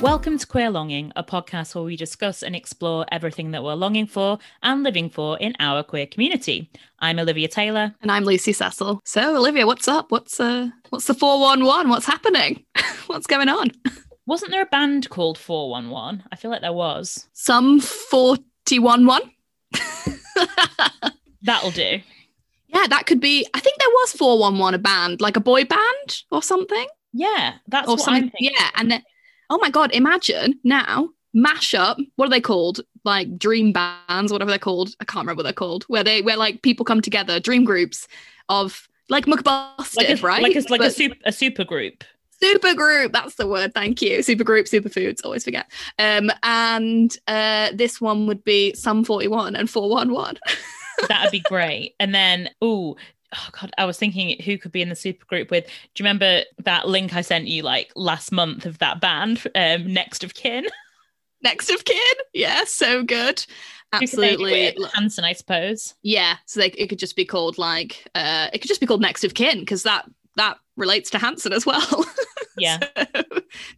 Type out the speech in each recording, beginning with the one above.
Welcome to Queer Longing, a podcast where we discuss and explore everything that we're longing for and living for in our queer community. I'm Olivia Taylor. And I'm Lucy Cecil. So, Olivia, what's up? What's uh what's the 411? What's happening? what's going on? Wasn't there a band called 411? I feel like there was. Some 411? That'll do. Yeah, that could be. I think there was 411 a band, like a boy band or something. Yeah, that's or what something. Yeah, and then oh my god, imagine now mashup. What are they called? Like dream bands, whatever they're called. I can't remember what they're called. Where they where like people come together, dream groups of like McBusted, like a, right? Like a, like a super a super group. super group that's the word thank you super group Super superfoods always forget um and uh this one would be Sum 41 and 411 That'd be great. And then, ooh, oh god, I was thinking who could be in the super group with. Do you remember that link I sent you like last month of that band, um, Next of Kin? next of kin yeah so good Who could they be absolutely? Hanson, I suppose. yeah so they, it could just be called like uh it could just be called next of kin because that that relates to Hanson as well Yeah. So,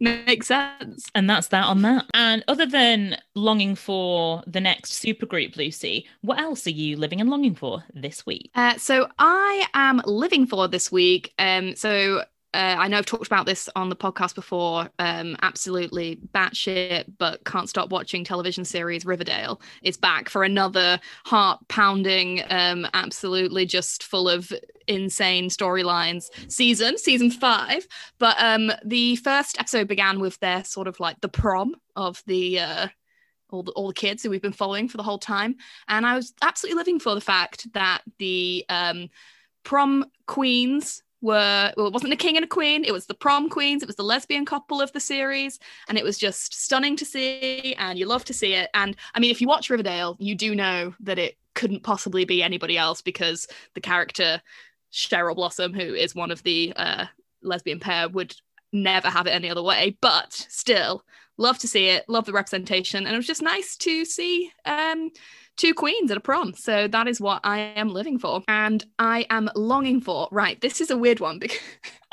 makes sense And that's that on that. And other than longing for the next supergroup, Lucy, what else are you living and longing for this week? Uh, so I am living for this week. Um, so uh, I know I've talked about this on the podcast before. Um, absolutely batshit, but can't stop watching television series Riverdale is back for another heart pounding, um, absolutely just full of insane storylines season, season five. But um, the first episode began with their sort of like the prom of the. Uh, all the, all the kids who we've been following for the whole time. And I was absolutely living for the fact that the um, prom queens were, well, it wasn't a king and a queen, it was the prom queens, it was the lesbian couple of the series. And it was just stunning to see, and you love to see it. And I mean, if you watch Riverdale, you do know that it couldn't possibly be anybody else because the character Cheryl Blossom, who is one of the uh, lesbian pair, would never have it any other way. But still, love to see it, love the representation, and it was just nice to see um, two queens at a prom. So that is what I am living for, and I am longing for. Right, this is a weird one because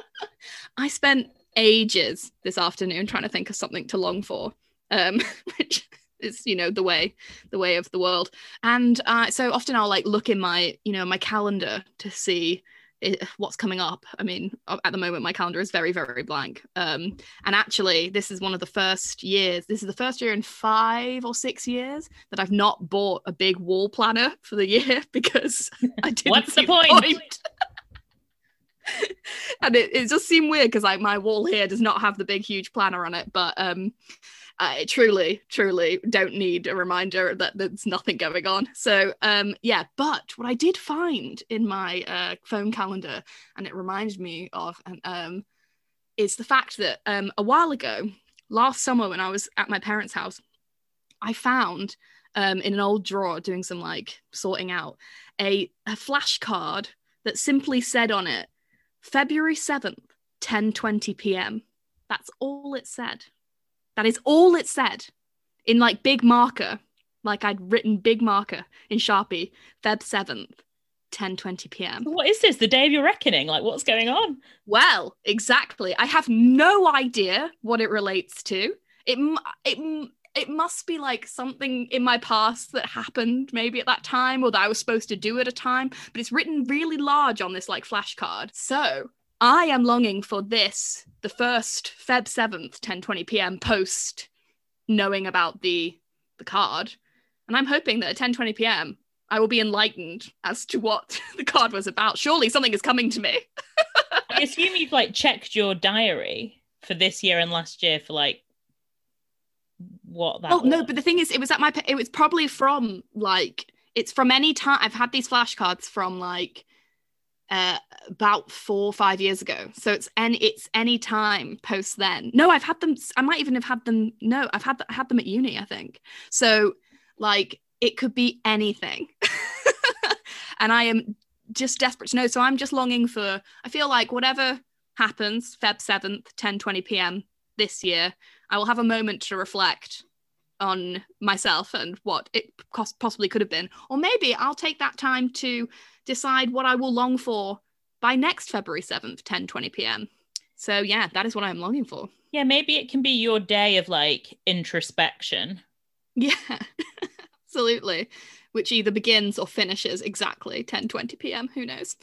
I spent ages this afternoon trying to think of something to long for, um, which is you know the way the way of the world and uh, so often i'll like look in my you know my calendar to see i what's coming up. I mean at the moment my calendar is very very blank. Um and actually this is one of the first years this is the first year in five or six years that i've not bought a big wall planner for the year because i didn't What's the see point? and it, it just seemed weird because like my wall here does not have the big huge planner on it. But um I truly truly don't need a reminder that there's nothing going on so um yeah but what i did find in my uh, phone calendar and it reminded me of and um is the fact that um a while ago last summer when i was at my parents house i found um in an old drawer doing some like sorting out a, a flashcard that simply said on it February 7th, 10:20 p.m. That's all it said. That is all it said in like big marker, like I'd written big marker in Sharpie, Feb 7th, 10:20 p.m. What is this? The day of your reckoning? Like, what's going on? Well, exactly. I have no idea what it relates to. It it it must be like something in my past that happened maybe at that time or that I was supposed to do at a time, but it's written really large on this like flashcard. So, I am longing for this, the first Feb 7th, 10:20 p.m. post knowing about the the card. And I'm hoping that at 10:20 p.m. I will be enlightened as to what the card was about. Surely something is coming to me. I assume you've like checked your diary for this year and last year for like what that Oh no, but the thing is, it was at my. It was probably from like it's from any time. I've had these flashcards from like uh about four or five years ago. So it's any it's any time post then. No, I've had them. I might even have had them. No, I've had I had them at uni. I think so. Like it could be anything, and I am just desperate to know. So I'm just longing for. I feel like whatever happens, Feb seventh, 10, 20 p.m. this year, I will have a moment to reflect on myself and what it possibly could have been. Or maybe I'll take that time to decide what I will long for by next February 7th, 10 20 p.m. So yeah, that is what I'm longing for. Yeah, maybe it can be your day of like introspection. Yeah, absolutely. Which either begins or finishes exactly 10 20 p.m. Who knows?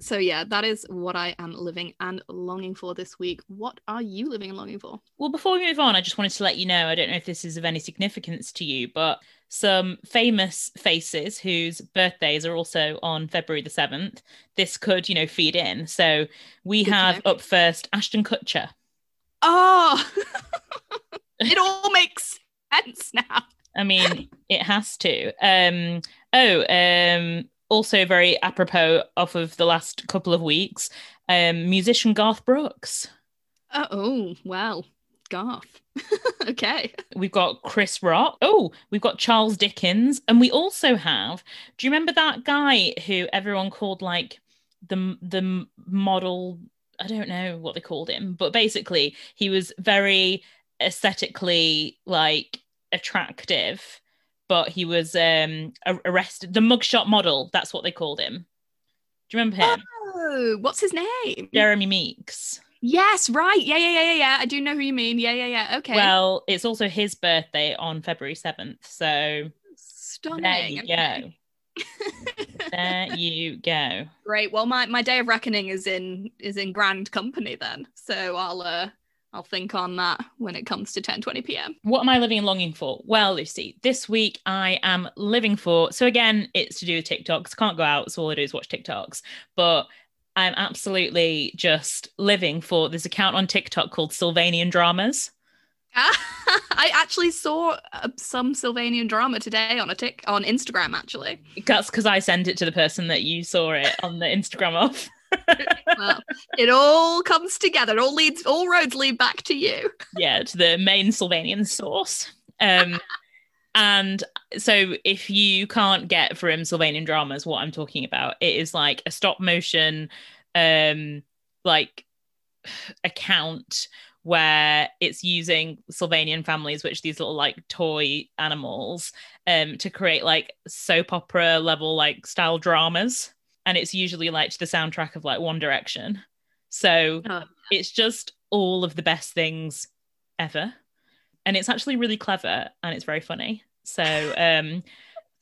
So yeah, that is what I am living and longing for this week. What are you living and longing for? Well, before we move on, I just wanted to let you know I don't know if this is of any significance to you, but some famous faces whose birthdays are also on February the 7th. This could, you know, feed in. So we Good have up first Ashton Kutcher. Oh, it all makes sense now. I mean, it has to. Um, oh, um, also very apropos off of the last couple of weeks, um, musician Garth Brooks. Uh, oh, well, Garth. okay. We've got Chris Rock. Oh, we've got Charles Dickens. And we also have, do you remember that guy who everyone called like the the model I don't know what they called him, but basically he was very aesthetically like attractive, but he was um arrested the mugshot model, that's what they called him. Do you remember him? Oh, what's his name? Jeremy Meeks. Yes, right. Yeah, yeah, yeah, yeah, yeah. I do know who you mean. Yeah, yeah, yeah. Okay. Well, it's also his birthday on February 7th. So stunning. There you okay. go there you go. Great. Well, my, my day of reckoning is in is in grand company then. So I'll uh I'll think on that when it comes to 10 20 p.m. What am I living and longing for? Well, Lucy, this week I am living for. So, again, it's to do with TikToks. Can't go out. So, all I do is watch TikToks. But I'm absolutely just living for this account on TikTok called Sylvanian Dramas. I actually saw uh, some Sylvanian drama today on a tick on Instagram. Actually, that's because I sent it to the person that you saw it on the Instagram of. Well, it all comes together. It all leads. All roads lead back to you. yeah, to the main Sylvanian source. Um, and so, if you can't get from Sylvanian dramas what I'm talking about, it is like a stop motion, um, like account where it's using Sylvanian families, which these little like toy animals, um, to create like soap opera level like style dramas. And it's usually like the soundtrack of like One Direction. So oh. it's just all of the best things ever. And it's actually really clever and it's very funny. So um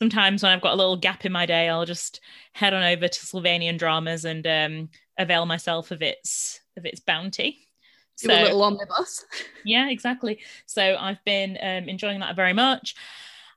sometimes when I've got a little gap in my day, I'll just head on over to Sylvanian dramas and um avail myself of its of its bounty so, a little omnibus. yeah, exactly. So I've been um, enjoying that very much.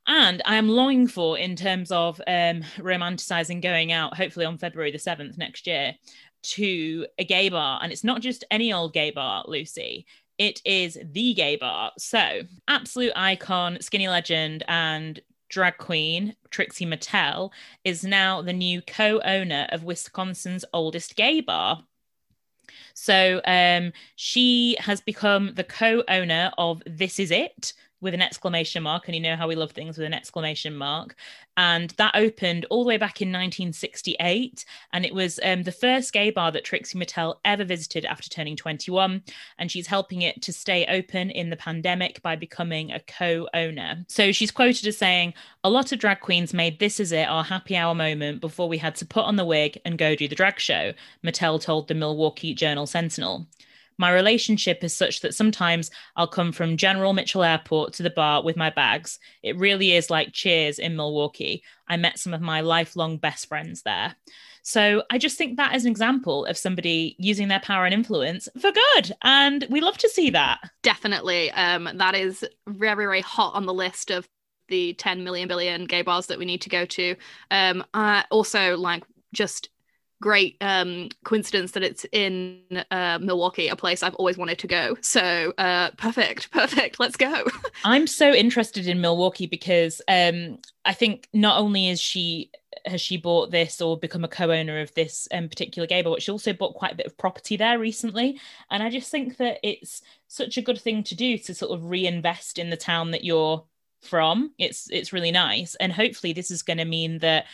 And I am longing for, in terms of um, romanticizing going out, hopefully on February the 7th next year, to a gay bar. And it's not just any old gay bar, Lucy. It is the gay bar. So, absolute icon, skinny legend, and drag queen Trixie Mattel is now the new co owner of Wisconsin's oldest gay bar. So um, she has become the co owner of This Is It, with an exclamation mark, and you know how we love things with an exclamation mark. And that opened all the way back in 1968. And it was um, the first gay bar that Trixie Mattel ever visited after turning 21. And she's helping it to stay open in the pandemic by becoming a co owner. So she's quoted as saying, A lot of drag queens made This Is It our happy hour moment before we had to put on the wig and go do the drag show, Mattel told the Milwaukee Journal Sentinel. My relationship is such that sometimes I'll come from General Mitchell Airport to the bar with my bags. It really is like cheers in Milwaukee. I met some of my lifelong best friends there. So I just think that is an example of somebody using their power and influence for good. And we love to see that. Definitely. Um, that is very, very hot on the list of the 10 million billion gay bars that we need to go to. Um, uh, also, like, just great um, coincidence that it's in uh, Milwaukee, a place I've always wanted to go. So uh, perfect, perfect. Let's go. I'm so interested in Milwaukee because um, I think not only is she has she bought this or become a co-owner of this um, particular game, but she also bought quite a bit of property there recently. And I just think that it's such a good thing to do to sort of reinvest in the town that you're from. It's it's really nice, and hopefully this is going to mean that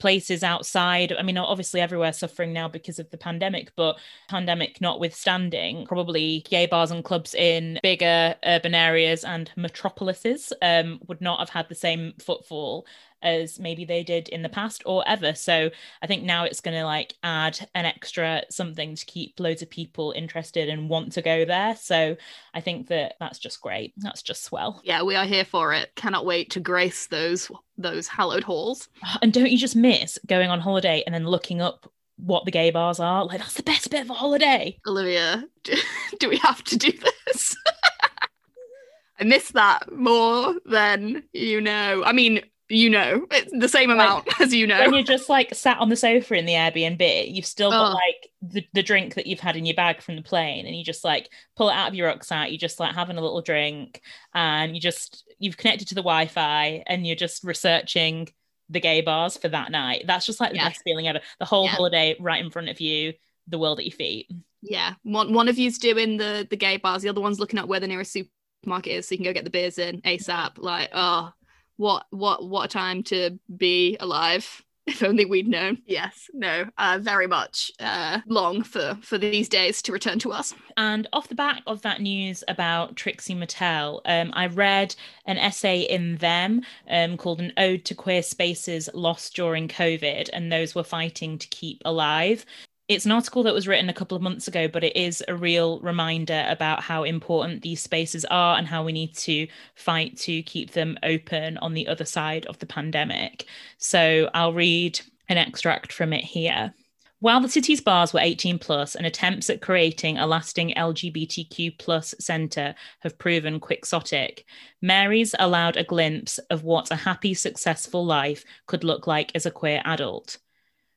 places outside. I mean, obviously everywhere suffering now because of the pandemic, but pandemic notwithstanding, probably gay bars and clubs in bigger urban areas and metropolises um, would not have had the same footfall as maybe they did in the past or ever. So I think now it's going to like add an extra something to keep loads of people interested and want to go there. So I think that that's just great. That's just swell. Yeah, we are here for it. Cannot wait to grace those those hallowed halls. And don't you just miss going on holiday and then looking up what the gay bars are? Like that's the best bit of a holiday. Olivia, do, do we have to do this? I miss that more than you know. I mean, you know, it's the same amount like, as you know. When you're just like sat on the sofa in the Airbnb, you've still got oh. like the, the drink that you've had in your bag from the plane, and you just like pull it out of your rucksack, you're just like having a little drink, and you just you've connected to the Wi-Fi and you're just researching the gay bars for that night. That's just like the yeah. best feeling ever. The whole yeah. holiday right in front of you, the world at your feet. Yeah. One one of you's doing the the gay bars, the other one's looking at where the nearest supermarket is so you can go get the beers in ASAP. Like, oh, what what what a time to be alive if only we'd known. Yes no uh, very much uh, long for for these days to return to us. And off the back of that news about trixie mattel um, i read an essay in them um, called an ode to queer spaces lost during covid and those were fighting to keep alive it's an article that was written a couple of months ago, but it is a real reminder about how important these spaces are and how we need to fight to keep them open on the other side of the pandemic. So I'll read an extract from it here. While the city's bars were 18 plus and attempts at creating a lasting LGBTQ plus centre have proven quixotic, Mary's allowed a glimpse of what a happy, successful life could look like as a queer adult.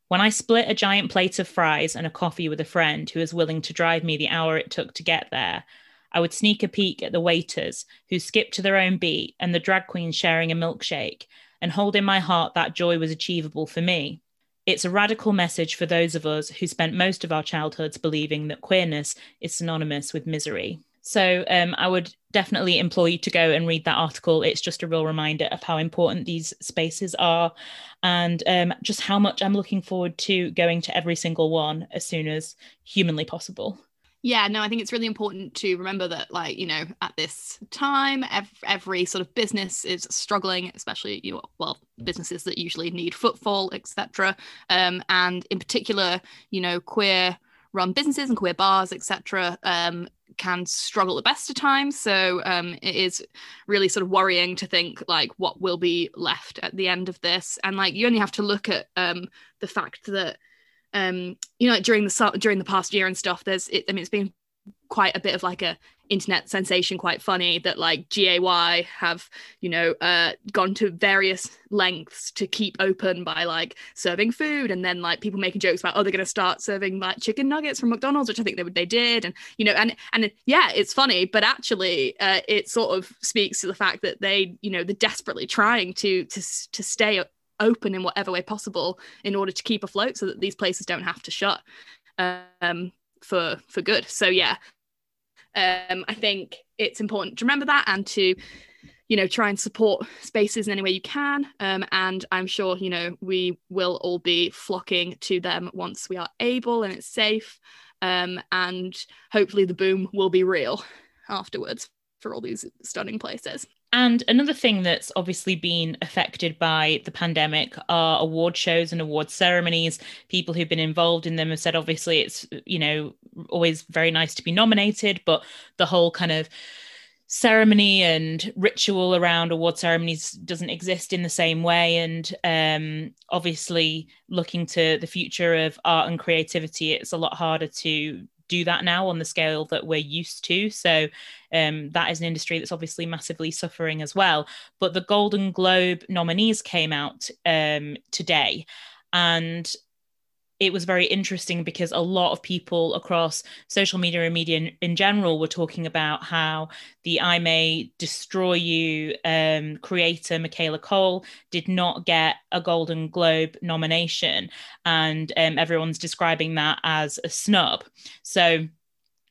When I split a giant plate of fries and a coffee with a friend who was willing to drive me the hour it took to get there, I would sneak a peek at the waiters who skipped to their own beat and the drag queens sharing a milkshake and hold in my heart that joy was achievable for me. It's a radical message for those of us who spent most of our childhoods believing that queerness is synonymous with misery. So um, I would definitely implore you to go and read that article. It's just a real reminder of how important these spaces are and um, just how much I'm looking forward to going to every single one as soon as humanly possible. Yeah, no, I think it's really important to remember that, like, you know, at this time, every, every sort of business is struggling, especially, you know, well, businesses that usually need footfall, etc. Um, and in particular, you know, queer run businesses and queer bars, etc., um, can struggle the best of times. So um, it is really sort of worrying to think like what will be left at the end of this. And like you only have to look at um, the fact that um, you know during the during the past year and stuff. There's it, I mean it's been quite a bit of like a internet sensation quite funny that like GAY have you know uh gone to various lengths to keep open by like serving food and then like people making jokes about oh they're going to start serving like chicken nuggets from McDonald's which I think they would they did and you know and and yeah it's funny but actually uh, it sort of speaks to the fact that they you know they're desperately trying to to to stay open in whatever way possible in order to keep afloat so that these places don't have to shut. Um for for good so yeah um, I think it's important to remember that and to, you know, try and support spaces in any way you can. Um, and I'm sure, you know, we will all be flocking to them once we are able and it's safe. Um, and hopefully the boom will be real afterwards for all these stunning places. And another thing that's obviously been affected by the pandemic are award shows and award ceremonies. People who've been involved in them have said, obviously, it's, you know, always very nice to be nominated, but the whole kind of ceremony and ritual around award ceremonies doesn't exist in the same way. And um, obviously, looking to the future of art and creativity, it's a lot harder to do that now on the scale that we're used to. So um, that is an industry that's obviously massively suffering as well. But the Golden Globe nominees came out um, today, and it was very interesting because a lot of people across social media and media in, in general were talking about how the I May Destroy You um, creator, Michaela Coel, did not get a Golden Globe nomination. And um, everyone's describing that as a snub. So,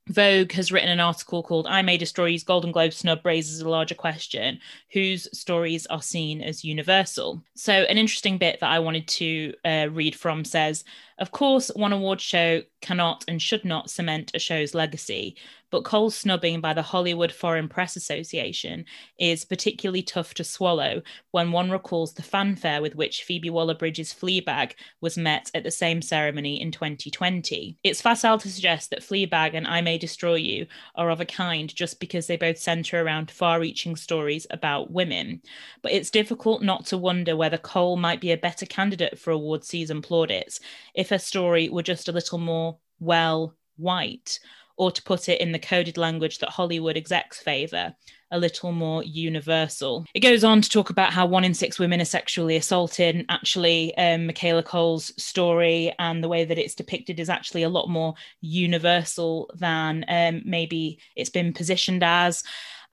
Vogue has written an article called I May Destroy You's Golden Globe snub raises a larger question whose stories are seen as universal. So, an interesting bit that I wanted to uh, read from says Of course, one award show cannot and should not cement a show's legacy, but Coel's snubbing by the Hollywood Foreign Press Association is particularly tough to swallow when one recalls the fanfare with which Phoebe Waller Bridge's Fleabag was met at the same ceremony in 2020. It's facile to suggest that Fleabag and I May Destroy You are of a kind just because they both centre around far reaching stories about women. But it's difficult not to wonder whether Cole might be a better candidate for award season plaudits if her story were just a little more, well, white or to put it in the coded language that Hollywood execs favour, a little more universal. It goes on to talk about how one in six women are sexually assaulted. And Actually, um, Michaela Coel's story and the way that it's depicted is actually a lot more universal than um, maybe it's been positioned as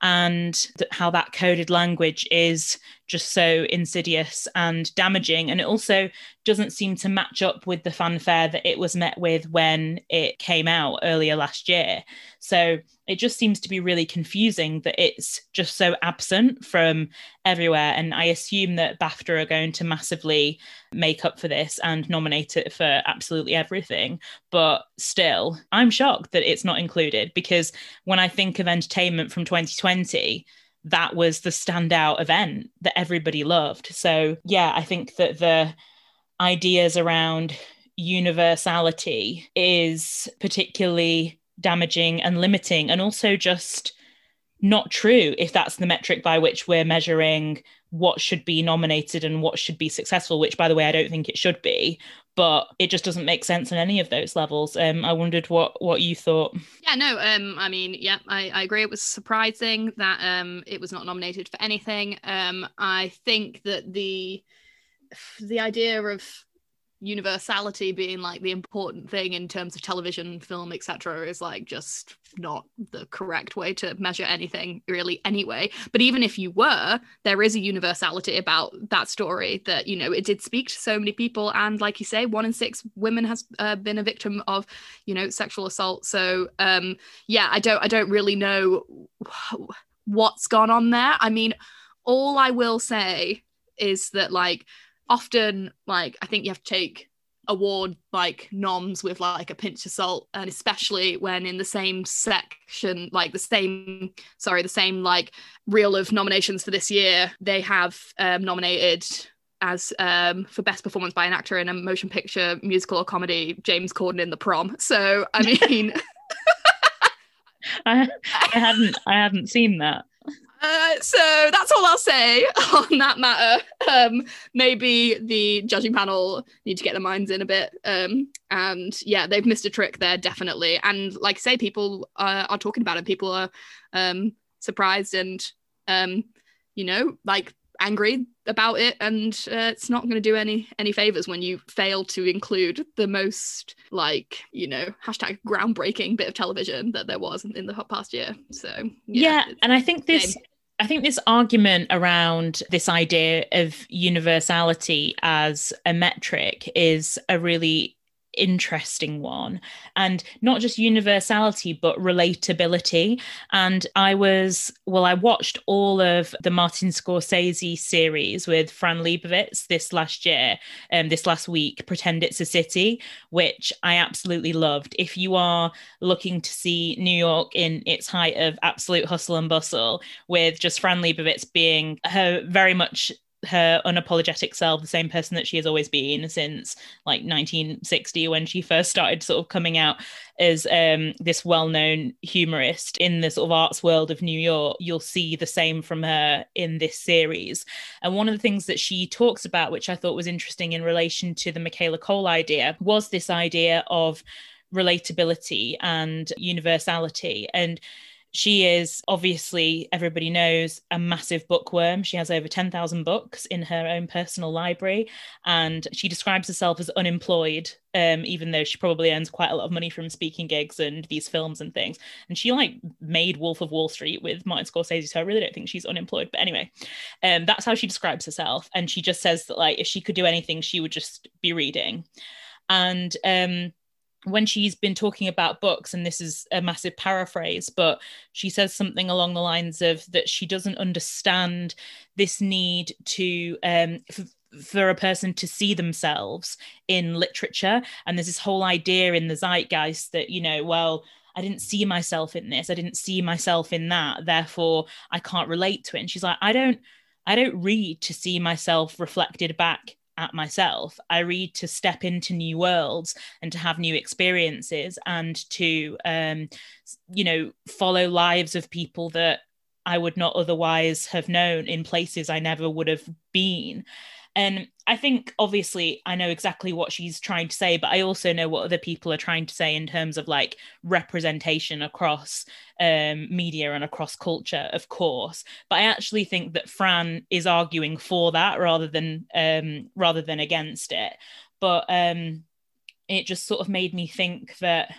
and th- how that coded language is just so insidious and damaging. And it also doesn't seem to match up with the fanfare that it was met with when it came out earlier last year. So it just seems to be really confusing that it's just so absent from everywhere. And I assume that BAFTA are going to massively make up for this and nominate it for absolutely everything. But still, I'm shocked that it's not included because when I think of entertainment from 2020, that was the standout event that everybody loved. So, yeah, I think that the ideas around universality is particularly damaging and limiting, and also just not true if that's the metric by which we're measuring what should be nominated and what should be successful, which, by the way, I don't think it should be but it just doesn't make sense on any of those levels. Um, I wondered what what you thought. Yeah, no, um, I mean, yeah, I, I agree. It was surprising that um, it was not nominated for anything. Um, I think that the the idea of universality being like the important thing in terms of television film etc is like just not the correct way to measure anything really anyway. But even if you were there is a universality about that story that you know it did speak to so many people. And like you say one in six women has uh, been a victim of you know sexual assault. So um yeah i don't i don't really know what's gone on there. I mean all i will say is that like often like I think you have to take award like noms with like a pinch of salt and especially when in the same section like the same sorry the same like reel of nominations for this year they have um, nominated as um, for best performance by an actor in a motion picture musical or comedy james corden in the prom. So i mean I, I hadn't i hadn't seen that uh, so that's all I'll say on that matter. Um, maybe the judging panel need to get their minds in a bit. Um, and yeah, they've missed a trick there, definitely. And like I say, people uh, are talking about it. People are um, surprised and, um, you know, like angry about it and uh, it's not going to do any any favors when you fail to include the most like you know hashtag groundbreaking bit of television that there was in the past year so yeah, yeah and i think this I think this argument around this idea of universality as a metric is a really interesting one. And not just universality but relatability. And i was well i watched all of the martin scorsese series with fran lebowitz this last year um this last week pretend it's a city which i absolutely loved. If you are looking to see new york in its height of absolute hustle and bustle with just fran lebowitz being her very much her unapologetic self, the same person that she has always been since like 1960 when she first started sort of coming out as um, this well-known humorist in the sort of arts world of New York. You'll see the same from her in this series. And one of the things that she talks about, which I thought was interesting in relation to the Michaela Coel idea, was this idea of relatability and universality. And she is obviously, everybody knows, a massive bookworm. She has over 10,000 books in her own personal library, and she describes herself as unemployed, um, even though she probably earns quite a lot of money from speaking gigs and these films and things. And she like made Wolf of Wall Street with Martin Scorsese, so I really don't think she's unemployed. But anyway, um, that's how she describes herself. And she just says that like if she could do anything, she would just be reading. And um, when she's been talking about books, and this is a massive paraphrase, but she says something along the lines of that she doesn't understand this need to um, for a person to see themselves in literature. And there's this whole idea in the zeitgeist that you know well I didn't see myself in this I didn't see myself in that therefore I can't relate to it. And she's like I don't I don't read to see myself reflected back at myself. I read to step into new worlds and to have new experiences and to, um, you know, follow lives of people that I would not otherwise have known in places I never would have been. And I think obviously I know exactly what she's trying to say, but I also know what other people are trying to say in terms of like representation across um, media and across culture, of course. But I actually think that Fran is arguing for that rather than um, rather than against it. But um, it just sort of made me think that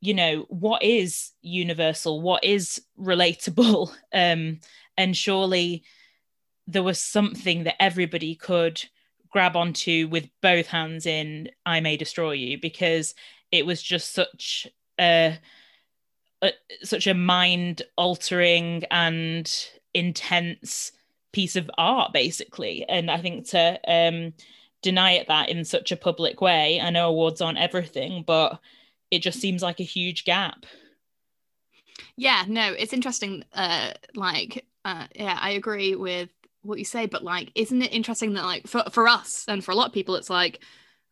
you know what is universal what is relatable um and surely there was something that everybody could grab onto with both hands in I May Destroy You because it was just such a, a such a mind altering and intense piece of art basically. And I think to um deny it that in such a public way I know awards aren't everything but it just seems like a huge gap. Yeah no it's interesting uh like uh yeah I agree with what you say but like isn't it interesting that like for, for us and for a lot of people it's like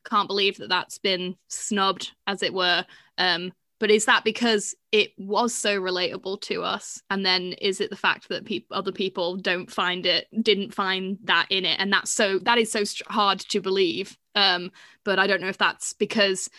can't believe that that's been snubbed as it were. Um but is that because it was so relatable to us? And then is it the fact that people other people don't find it didn't find that in it? And that's so that is so hard to believe. Um but i don't know if that's because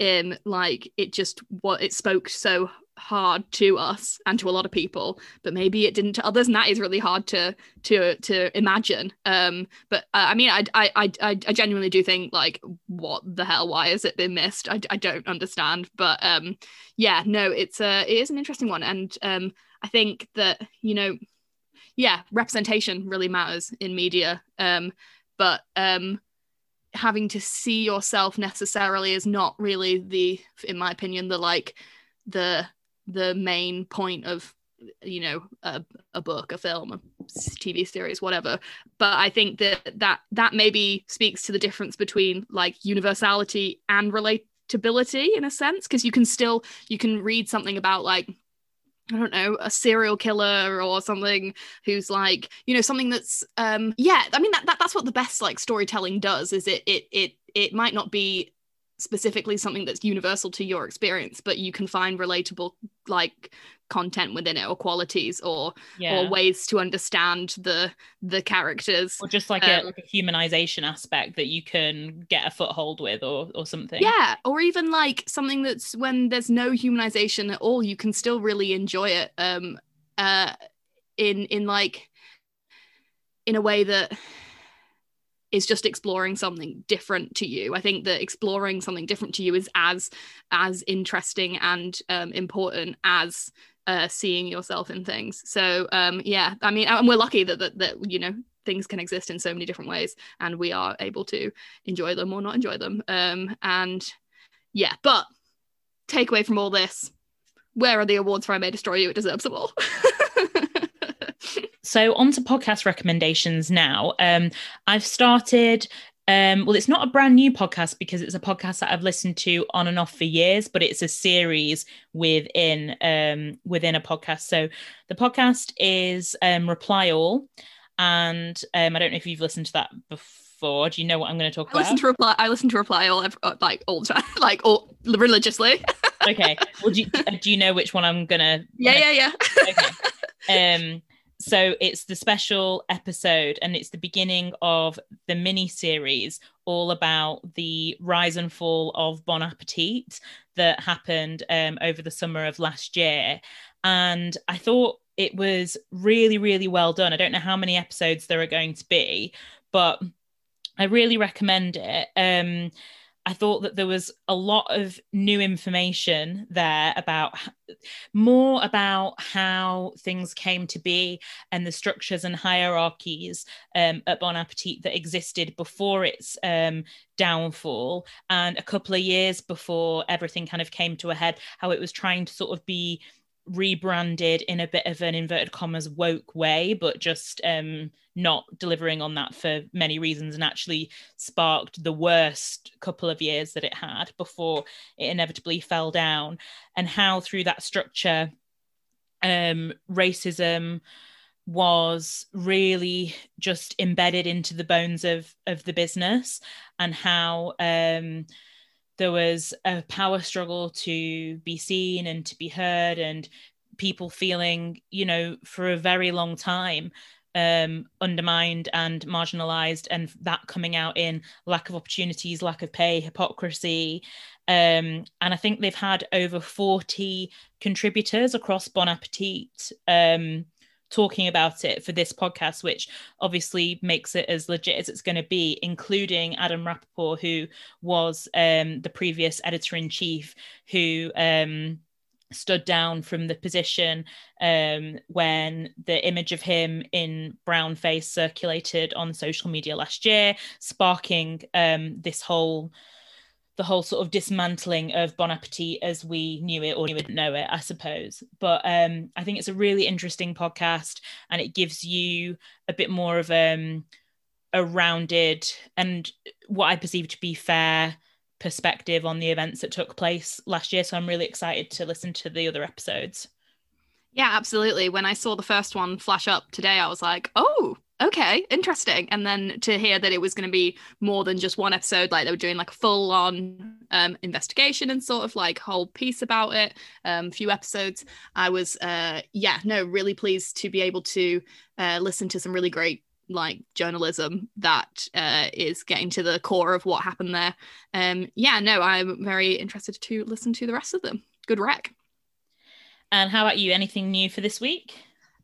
um like it just what it spoke so hard to us and to a lot of people but maybe it didn't to others and that is really hard to to to imagine. Um but uh, i mean I, I i i genuinely do think like what the hell why has it been missed? I, I don't understand but um yeah no it's a it is an interesting one and um i think that you know yeah representation really matters in media um but um having to see yourself necessarily is not really the in my opinion the like the the main point of you know a, a book a film a tv series whatever. But i think that that that maybe speaks to the difference between like universality and relatability in a sense because you can still you can read something about like I don't know, a serial killer or something who's like, you know, something that's um yeah, I mean that, that that's what the best like storytelling does is it it it it might not be specifically something that's universal to your experience but you can find relatable like content within it or qualities or yeah. or ways to understand the the characters or just like, um, a, like a humanization aspect that you can get a foothold with or or something yeah or even like something that's when there's no humanization at all you can still really enjoy it um uh in in like in a way that is just exploring something different to you. I think that exploring something different to you is as as interesting and um, important as uh, seeing yourself in things. So um, yeah, I mean, and we're lucky that, that that you know things can exist in so many different ways, and we are able to enjoy them or not enjoy them. Um, and yeah, but takeaway from all this: where are the awards for I May Destroy You? It deserves them all. So, on to podcast recommendations now. Um, I've started um, well, it's not a brand new podcast because it's a podcast that I've listened to on and off for years, but it's a series within um, within a podcast. So the podcast is um, Reply All, and um, I don't know if you've listened to that before. Do you know what I'm going to talk I about? Listen to reply. I listen to Reply All uh, like all the time, like all religiously. okay. Well, do you, do you know which one I'm gonna? Yeah, yeah, yeah. okay. Um so it's the special episode and it's the beginning of the mini series all about the rise and fall of bon appetit that happened um, over the summer of last year. And i thought it was really really well done. I don't know how many episodes there are going to be but i really recommend it. Um, I thought that there was a lot of new information there about more about how things came to be and the structures and hierarchies um, at Bon Appetit that existed before its um, downfall and a couple of years before everything kind of came to a head, how it was trying to sort of be rebranded in a bit of an inverted commas woke way, but just um, not delivering on that for many reasons and actually sparked the worst couple of years that it had before it inevitably fell down. And how through that structure, um, racism was really just embedded into the bones of of the business and how um, there was a power struggle to be seen and to be heard and people feeling you know for a very long time um, undermined and marginalized and that coming out in lack of opportunities lack of pay hypocrisy. Um, and i think they've had over 40 contributors across bon appetit. Um, talking about it for this podcast, which obviously makes it as legit as it's going to be, including Adam Rapoport, who was um, the previous editor in chief, who um, stood down from the position um, when the image of him in brown face circulated on social media last year, sparking um, this whole the whole sort of dismantling of Bon Appetit as we knew it or didn't know it, I suppose. But um, I think it's a really interesting podcast and it gives you a bit more of um, a rounded and what I perceive to be fair perspective on the events that took place last year. So I'm really excited to listen to the other episodes. Yeah, absolutely. When I saw the first one flash up today, I was like, oh, okay, interesting. And then to hear that it was going to be more than just one episode, like they were doing like a full on um, investigation and sort of like whole piece about it, um, few episodes, I was, uh, yeah, no, really pleased to be able to uh, listen to some really great like journalism that uh, is getting to the core of what happened there. Um, yeah, no, I'm very interested to listen to the rest of them. Good rec. And how about you? Anything new for this week?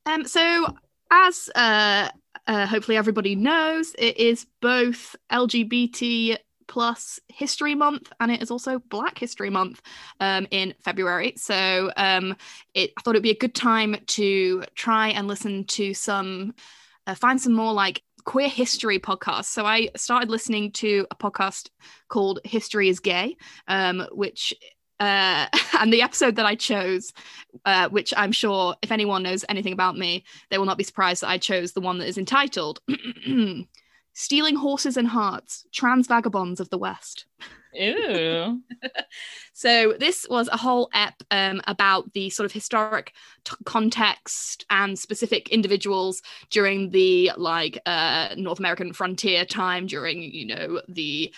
Um, so as uh, uh, hopefully everybody knows, it is both LGBT plus History Month, and it is also Black History Month um, in February. So um, it, I thought it'd be a good time to try and listen to some, uh, find some more like queer history podcasts. So I started listening to a podcast called History is Gay, um, which uh, and the episode that I chose, uh, which I'm sure if anyone knows anything about me, they will not be surprised that I chose the one that is entitled Stealing Horses and Hearts Trans Vagabonds of the West. Ew. so this was a whole ep um, about the sort of historic t- context and specific individuals during the like uh, North American frontier time during you know the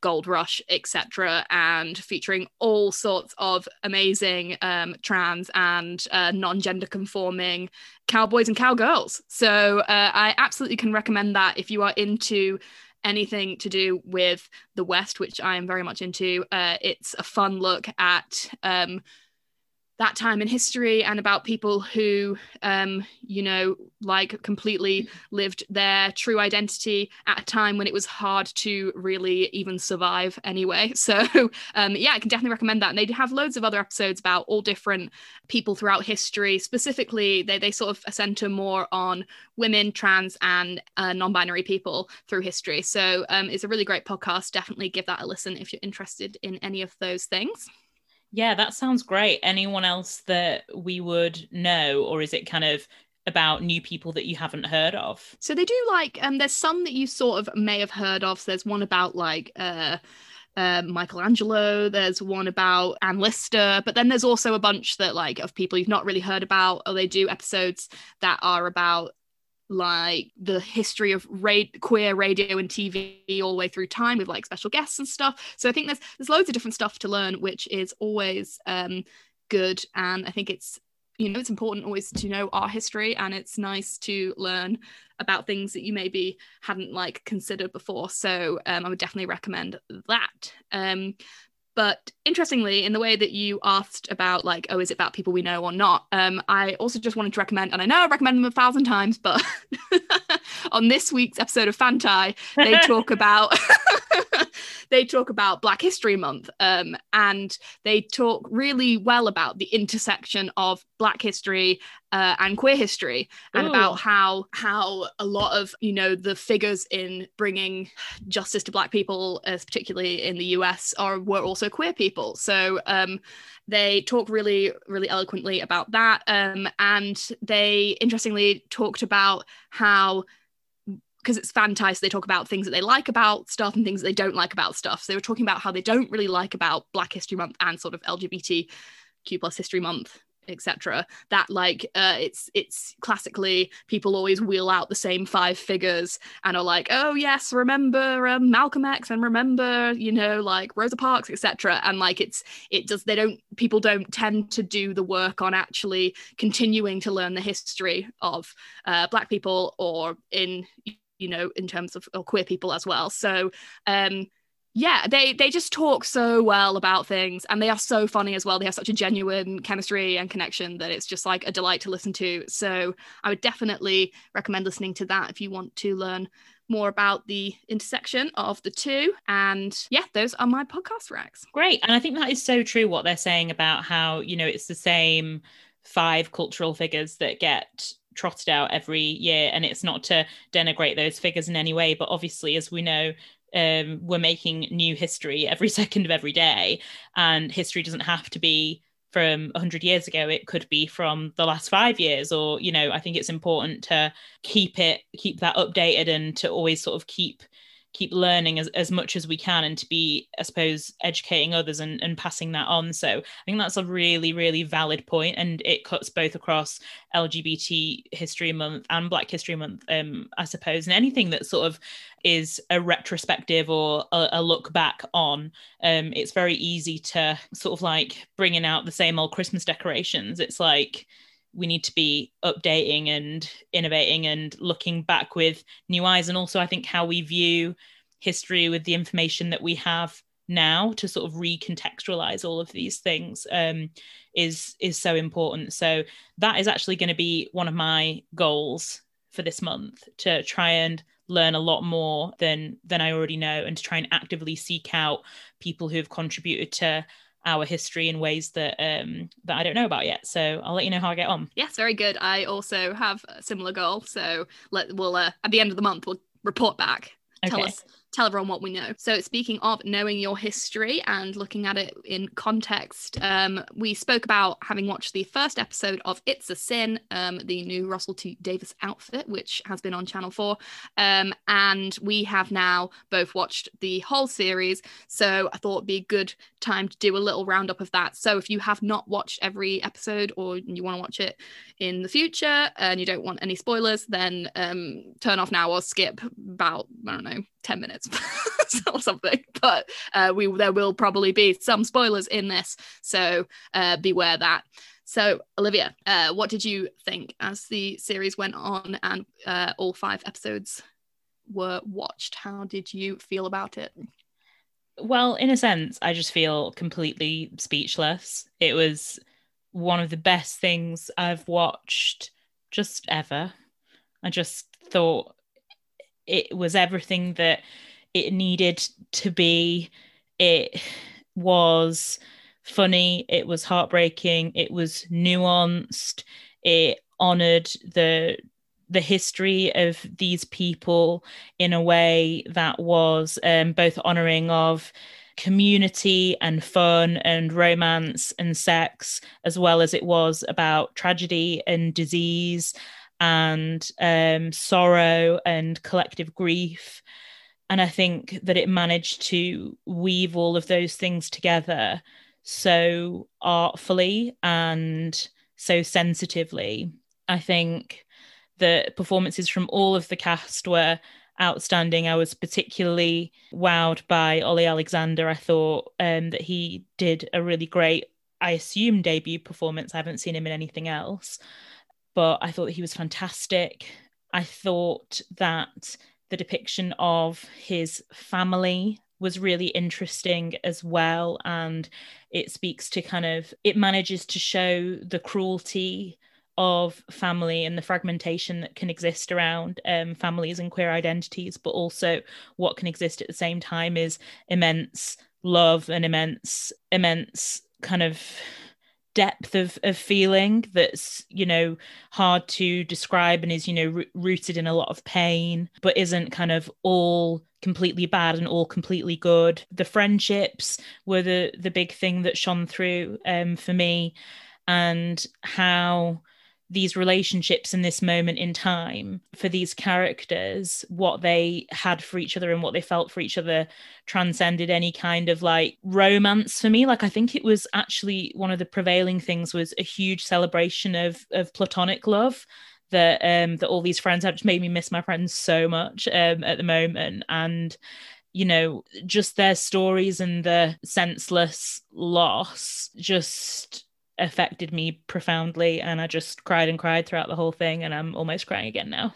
Gold Rush, etc., and featuring all sorts of amazing um, trans and uh, non-gender conforming cowboys and cowgirls. So uh, I absolutely can recommend that if you are into anything to do with the West, which I am very much into. Uh, it's a fun look at um, that time in history and about people who um, you know like completely lived their true identity at a time when it was hard to really even survive anyway. So um, yeah i can definitely recommend that. And they have loads of other episodes about all different people throughout history. Specifically they, they sort of center more on women trans and uh, non-binary people through history. So um, it's a really great podcast. Definitely give that a listen if you're interested in any of those things yeah, that sounds great. Anyone else that we would know, or is it kind of about new people that you haven't heard of? So they do like, um, there's some that you sort of may have heard of. So there's one about like, uh, uh, Michelangelo. There's one about Anne Lister, but then there's also a bunch that like of people you've not really heard about, or they do episodes that are about like the history of ra- queer radio and TV all the way through time with like special guests and stuff. So I think there's there's loads of different stuff to learn, which is always um, good. And I think it's you know it's important always to know our history, and it's nice to learn about things that you maybe hadn't like considered before. So um, I would definitely recommend that. Um, but interestingly, in the way that you asked about, like, oh, is it about people we know or not? Um, I also just wanted to recommend, and I know I've recommended them a thousand times, but on this week's episode of Fanti, they talk about they talk about Black History Month, um, and they talk really well about the intersection of Black history uh, and queer history, and Ooh. about how how a lot of you know the figures in bringing justice to Black people, as particularly in the US, are were also queer people. So um, they talk really really eloquently about that, um, and they interestingly talked about how because it's fantastic. They talk about things that they like about stuff and things that they don't like about stuff. So they were talking about how they don't really like about black history month and sort of lgbtq plus history month etc that like uh, it's it's classically people always wheel out the same five figures and are like oh yes remember um, malcolm x and remember you know like rosa parks etc and like it's it does they don't people don't tend to do the work on actually continuing to learn the history of uh, black people or in you know in terms of queer people as well. So um yeah they they just talk so well about things and they are so funny as well. They have such a genuine chemistry and connection that it's just like a delight to listen to. So i would definitely recommend listening to that if you want to learn more about the intersection of the two. And yeah those are my podcast racks great. And i think that is so true what they're saying about how you know it's the same five cultural figures that get trotted out every year and it's not to denigrate those figures in any way but obviously as we know um, we're making new history every second of every day. And history doesn't have to be from 100 years ago it could be from the last five years or you know i think it's important to keep it keep that updated and to always sort of keep keep learning as, as much as we can and to be i suppose educating others and, and passing that on. So i think that's a really really valid point and it cuts both across lgbt history month and black history month um i suppose. And anything that sort of is a retrospective or a, a look back on um it's very easy to sort of like bringing out the same old christmas decorations. It's like we need to be updating and innovating and looking back with new eyes and also i think how we view history with the information that we have now to sort of recontextualize all of these things um, is is so important. So that is actually going to be one of my goals for this month to try and learn a lot more than than I already know and to try and actively seek out people who have contributed to our history in ways that um that I don't know about yet. So I'll let you know how I get on. Yes, very good. I also have a similar goal. So let we'll uh, at the end of the month we'll report back. Okay. Tell us tell everyone what we know. So, speaking of knowing your history and looking at it in context, um, we spoke about having watched the first episode of It's a Sin, um, the new Russell T Davies outfit, which has been on Channel 4. Um, and we have now both watched the whole series. So, I thought it'd be a good time to do a little roundup of that. So, if you have not watched every episode or you want to watch it in the future and you don't want any spoilers, then um, turn off now or skip about, I don't know, 10 minutes or something but uh, we there will probably be some spoilers in this so uh, beware that. So olivia uh, what did you think as the series went on and uh, all five episodes were watched? How did you feel about it? Well in a sense i just feel completely speechless. It was one of the best things i've watched just ever. I just thought it was everything that it needed to be. It was funny, it was heartbreaking, it was nuanced, it honored the the history of these people in a way that was um, both honoring of community and fun and romance and sex, as well as it was about tragedy and disease and um, sorrow and collective grief. And I think that it managed to weave all of those things together so artfully and so sensitively. I think the performances from all of the cast were outstanding. I was particularly wowed by Olly Alexander. I thought um, that he did a really great, I assume, debut performance. I haven't seen him in anything else but I thought he was fantastic. I thought that the depiction of his family was really interesting as well. And it speaks to kind of, it manages to show the cruelty of family and the fragmentation that can exist around um, families and queer identities, but also what can exist at the same time is immense love and immense, immense kind of depth of, of feeling that's you know hard to describe and is you know r- rooted in a lot of pain but isn't kind of all completely bad and all completely good. The friendships were the the big thing that shone through um, for me and how these relationships in this moment in time for these characters what they had for each other and what they felt for each other transcended any kind of like romance for me. Like i think it was actually one of the prevailing things was a huge celebration of of platonic love that um that all these friends have just made me miss my friends so much um at the moment. And you know just their stories and the senseless loss just affected me profoundly and I just cried and cried throughout the whole thing and I'm almost crying again now.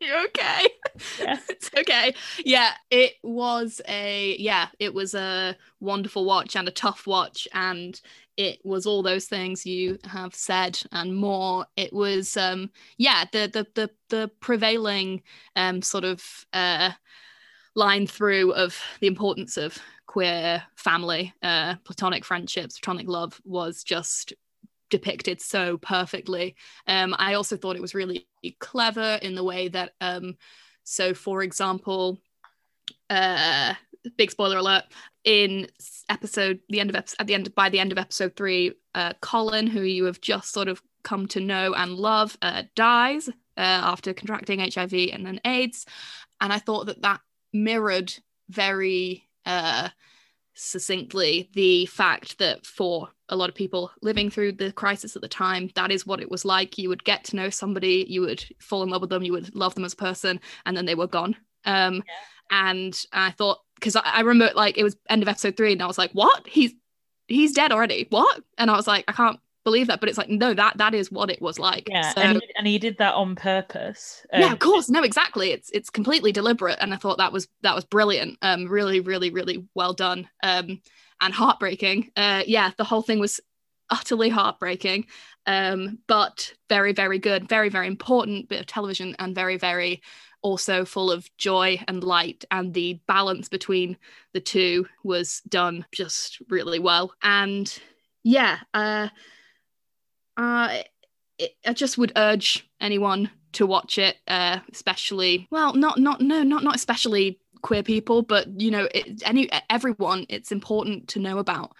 You're okay. Yeah. it's okay. Yeah, it was a yeah, it was a wonderful watch and a tough watch and it was all those things you have said and more. It was um yeah, the the the the prevailing um sort of uh line through of the importance of queer family, uh, platonic friendships, platonic love was just depicted so perfectly. Um, I also thought it was really clever in the way that, um, so for example, uh, big spoiler alert in episode the end of at the end by the end of episode three, uh, Colin, who you have just sort of come to know and love, uh, dies uh, after contracting HIV and then AIDS, and I thought that that mirrored very uh, succinctly the fact that for a lot of people living through the crisis at the time, that is what it was like. You would get to know somebody, you would fall in love with them, you would love them as a person, and then they were gone. Um, yeah. And I thought, because I, I remember like it was end of episode three, and I was like, what? He's he's dead already. What? And I was like, I can't believe that but it's like no that that is what it was like. Yeah so, and, he, and he did that on purpose. Um, yeah of course. No exactly. It's it's completely deliberate and i thought that was that was brilliant. Um really really really well done. Um and heartbreaking. Uh yeah the whole thing was utterly heartbreaking. Um but very very good. Very very important bit of television and very very also full of joy and light and the balance between the two was done just really well. And yeah uh uh, it, I just would urge anyone to watch it, uh, especially well, not not no, not not especially queer people, but you know, it, any everyone. It's important to know about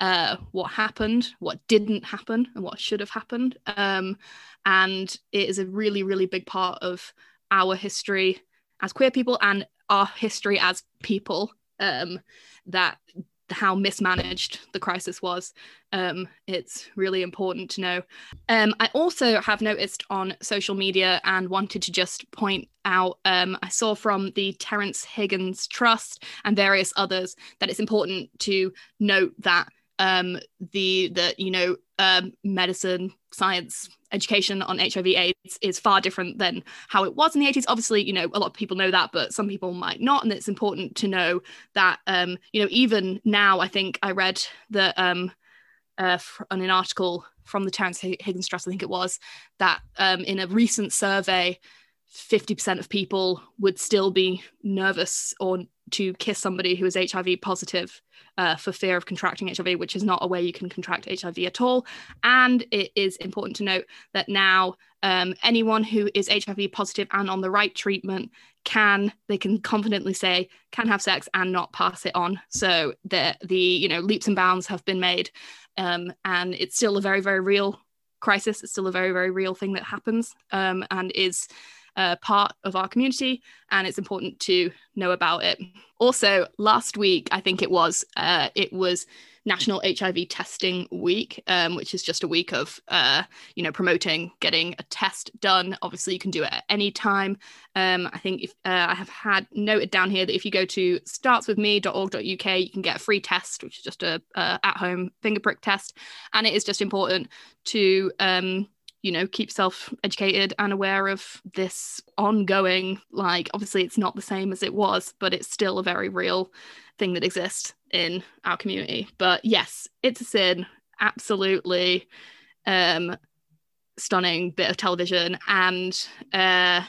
uh, what happened, what didn't happen, and what should have happened. Um, and it is a really, really big part of our history as queer people and our history as people um, that how mismanaged the crisis was. Um, it's really important to know. Um, I also have noticed on social media and wanted to just point out um, I saw from the Terrence Higgins Trust and various others that it's important to note that um, the the you know um, medicine science education on HIV AIDS is far different than how it was in the 80s. Obviously, you know, a lot of people know that, but some people might not. And it's important to know that, um, you know, even now, I think I read that um, uh, on an article from the Terrence Higgins Trust, I think it was, that um, in a recent survey, 50% of people would still be nervous or to kiss somebody who is HIV positive uh, for fear of contracting HIV, which is not a way you can contract HIV at all. And it is important to note that now um, anyone who is HIV positive and on the right treatment can they can confidently say can have sex and not pass it on. So the the you know leaps and bounds have been made, um, and it's still a very very real crisis. It's still a very very real thing that happens um, and is uh, part of our community, and it's important to know about it. Also, last week, I think it was, uh, it was National HIV Testing Week, um, which is just a week of, uh, you know, promoting getting a test done. Obviously, you can do it at any time. Um, I think if uh, I have had noted down here that if you go to startswithme.org.uk, you can get a free test, which is just a, a at-home finger prick test, and it is just important to um, you know keep self educated and aware of this ongoing like obviously it's not the same as it was but it's still a very real thing that exists in our community but yes it's a sin absolutely um, stunning bit of television. And uh,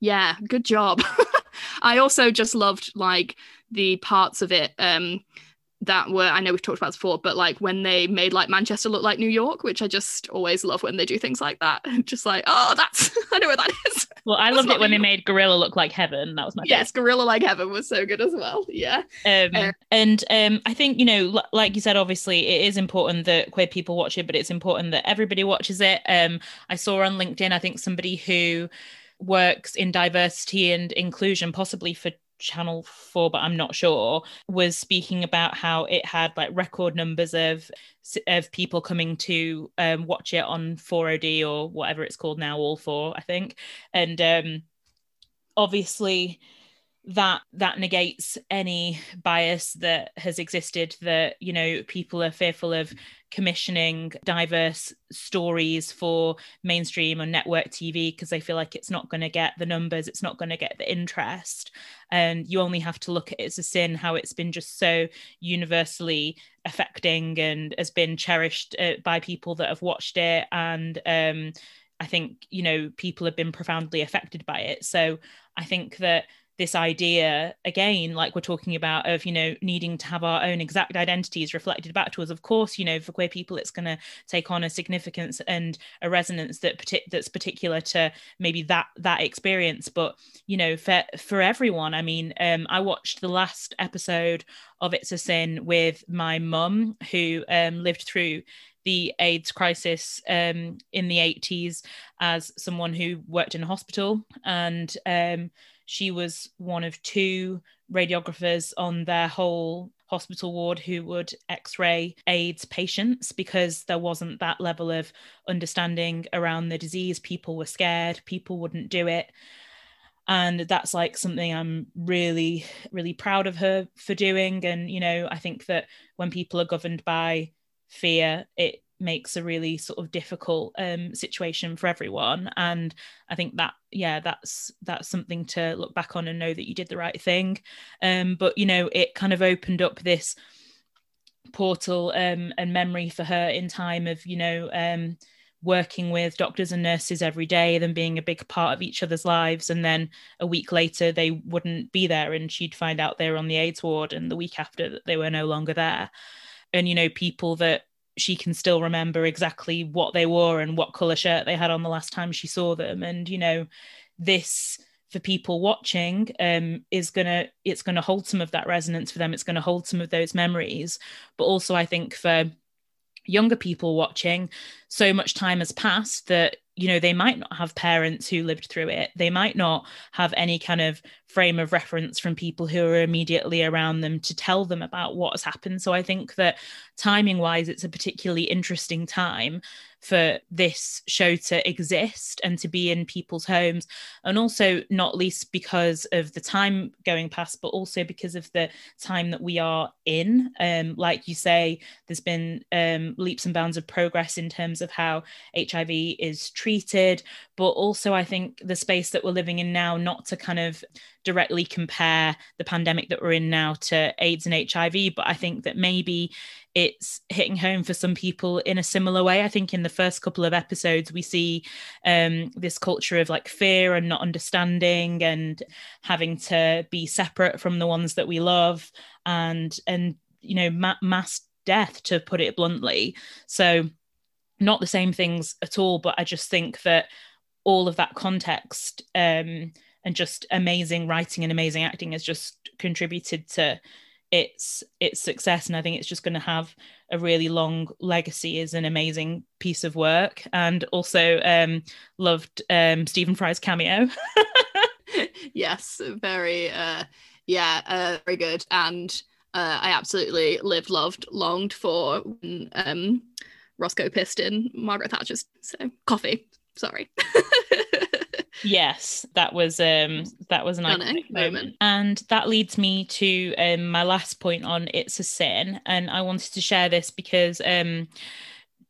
yeah, good job. I also just loved like the parts of it um, that were I know we've talked about this before, but like when they made like Manchester look like New York, which I just always love when they do things like that. just like, oh, that's I know where that is. Well, I loved it when they made Gorilla look like heaven. That was my yes, favorite. Gorilla like heaven was so good as well. Yeah, um, uh, and um, I think you know, l- like you said, obviously it is important that queer people watch it, but it's important that everybody watches it. Um, I saw on LinkedIn, I think somebody who works in diversity and inclusion, possibly for channel 4 but i'm not sure was speaking about how it had like record numbers of of people coming to um, watch it on 4od or whatever it's called now all four i think. And um, obviously that that negates any bias that has existed that you know people are fearful of commissioning diverse stories for mainstream or network TV because they feel like it's not going to get the numbers, it's not going to get the interest. And you only have to look at it as a sin, how it's been just so universally affecting and has been cherished uh, by people that have watched it. And um, I think, you know, people have been profoundly affected by it. So I think that this idea again like we're talking about of you know needing to have our own exact identities reflected back to us. Of course you know for queer people it's going to take on a significance and a resonance that that's particular to maybe that that experience. But you know for for everyone i mean um i watched the last episode of it's a sin with my mum who um lived through the AIDS crisis um, in the 80s as someone who worked in a hospital. And um, she was one of two radiographers on their whole hospital ward who would x-ray AIDS patients because there wasn't that level of understanding around the disease. People were scared, people wouldn't do it. And that's like something I'm really, really proud of her for doing. And, you know, I think that when people are governed by fear, it makes a really sort of difficult um, situation for everyone. And i think that yeah that's that's something to look back on and know that you did the right thing. Um, but you know it kind of opened up this portal um, and memory for her in time of you know um, working with doctors and nurses every day them being a big part of each other's lives. And then a week later they wouldn't be there and she'd find out they were on the aids ward and the week after that they were no longer there. And you know people that she can still remember exactly what they wore and what color shirt they had on the last time she saw them. And you know this for people watching um, is gonna it's gonna hold some of that resonance for them. It's gonna hold some of those memories. But also i think for younger people watching so much time has passed that you know they might not have parents who lived through it. They might not have any kind of frame of reference from people who are immediately around them to tell them about what has happened. So i think that timing wise it's a particularly interesting time for this show to exist and to be in people's homes. And also not least because of the time going past but also because of the time that we are in. Um, like you say there's been um, leaps and bounds of progress in terms of how hiv is treated but also i think the space that we're living in now not to kind of directly compare the pandemic that we're in now to AIDS and HIV, but I think that maybe it's hitting home for some people in a similar way. I think in the first couple of episodes, we see um, this culture of like fear and not understanding and having to be separate from the ones that we love and, and, you know, ma- mass death to put it bluntly. So, not the same things at all, but I just think that all of that context um, and just amazing writing and amazing acting has just contributed to its its success and i think it's just going to have a really long legacy as an amazing piece of work. And also um loved um stephen fry's cameo. Yes very uh yeah uh very good. And uh, i absolutely lived loved longed for um roscoe pissed in margaret thatcher's so coffee. Sorry yes that was um that was an iconic moment. moment and that leads me to um my last point on it's a sin and i wanted to share this because um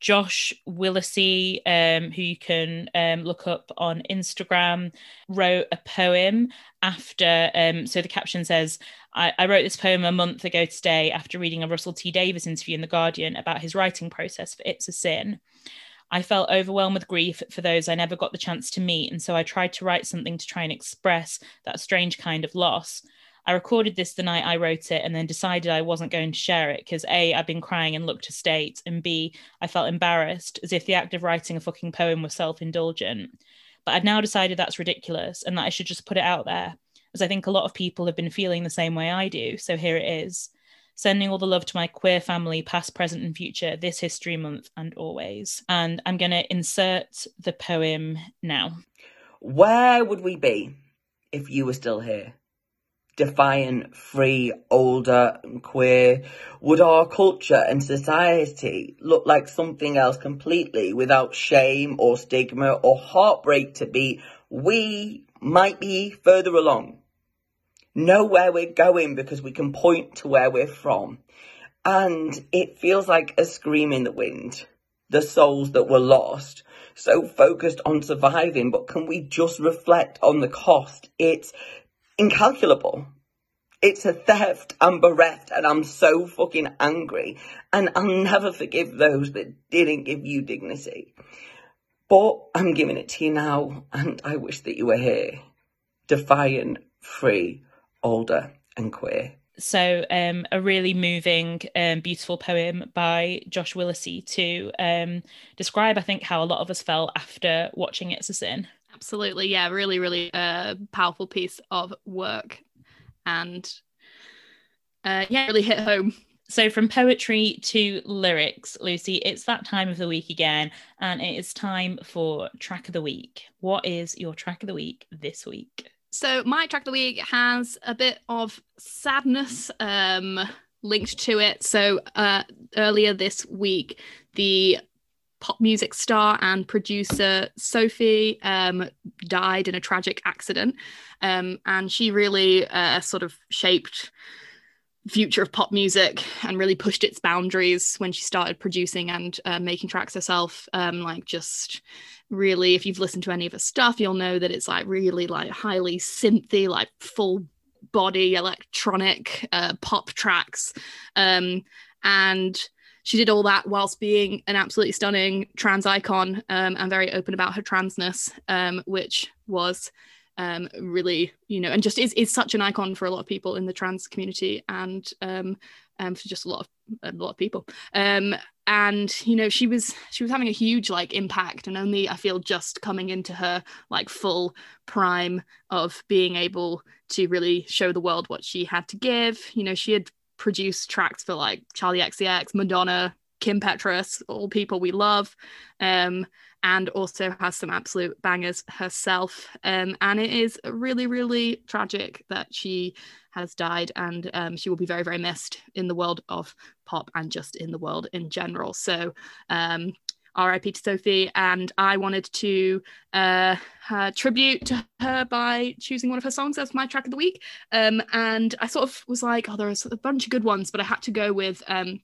Josh Willisey, um, who you can um, look up on Instagram, wrote a poem after. Um, so the caption says, I, I, wrote this poem a month ago today after reading a Russell T Davies interview in The Guardian about his writing process for It's a Sin. I felt overwhelmed with grief for those I never got the chance to meet, and so I tried to write something to try and express that strange kind of loss. I recorded this the night I wrote it and then decided I wasn't going to share it because A, I'd been crying and looked to state, and B, I felt embarrassed as if the act of writing a fucking poem was self indulgent. But I'd now decided that's ridiculous and that I should just put it out there, as I think a lot of people have been feeling the same way I do. So here it is. Sending all the love to my queer family, past, present, and future, this history month and always. And I'm going to insert the poem now. Where would we be if you were still here? defiant, free, older, and queer? Would our culture and society look like something else completely without shame or stigma or heartbreak to be? We might be further along. Know where we're going because we can point to where we're from. And it feels like a scream in the wind. The souls that were lost, so focused on surviving, but can we just reflect on the cost? It's incalculable. It's a theft. I'm bereft and I'm so fucking angry. And I'll never forgive those that didn't give you dignity. But I'm giving it to you now and I wish that you were here. Defiant, free, older and queer. So, um, a really moving, um, beautiful poem by Josh Willisey to um, describe, I think, how a lot of us felt after watching It's a Sin. Absolutely. Yeah, really, really uh, powerful piece of work. And uh, yeah, really hit home. So, from poetry to lyrics, Lucy, it's that time of the week again, and it is time for track of the week. What is your track of the week this week? So, my track of the week has a bit of sadness um, linked to it. So, uh, earlier this week, the pop music star and producer Sophie um, died in a tragic accident. Um, and she really uh, sort of shaped future of pop music and really pushed its boundaries when she started producing and uh, making tracks herself um, like just really if you've listened to any of her stuff you'll know that it's like really like highly synthy like full body electronic uh, pop tracks. Um, and she did all that whilst being an absolutely stunning trans icon um, and very open about her transness, um, which was um, really, you know, and just is, is such an icon for a lot of people in the trans community. And um, um, for just a lot of a lot of people. Um, and you know, she was she was having a huge like impact, and only I feel just coming into her like full prime of being able to really show the world what she had to give. You know, she had produced tracks for like Charli XCX, Madonna, Kim Petras, all people we love, um, and also has some absolute bangers herself. Um, and it is really, really tragic that she has died, and um, she will be very, very missed in the world of pop and just in the world in general. So, um, RIP to Sophie, and I wanted to uh, tribute to her by choosing one of her songs as my track of the week. Um, and I sort of was like, oh, there's a bunch of good ones, but I had to go with um,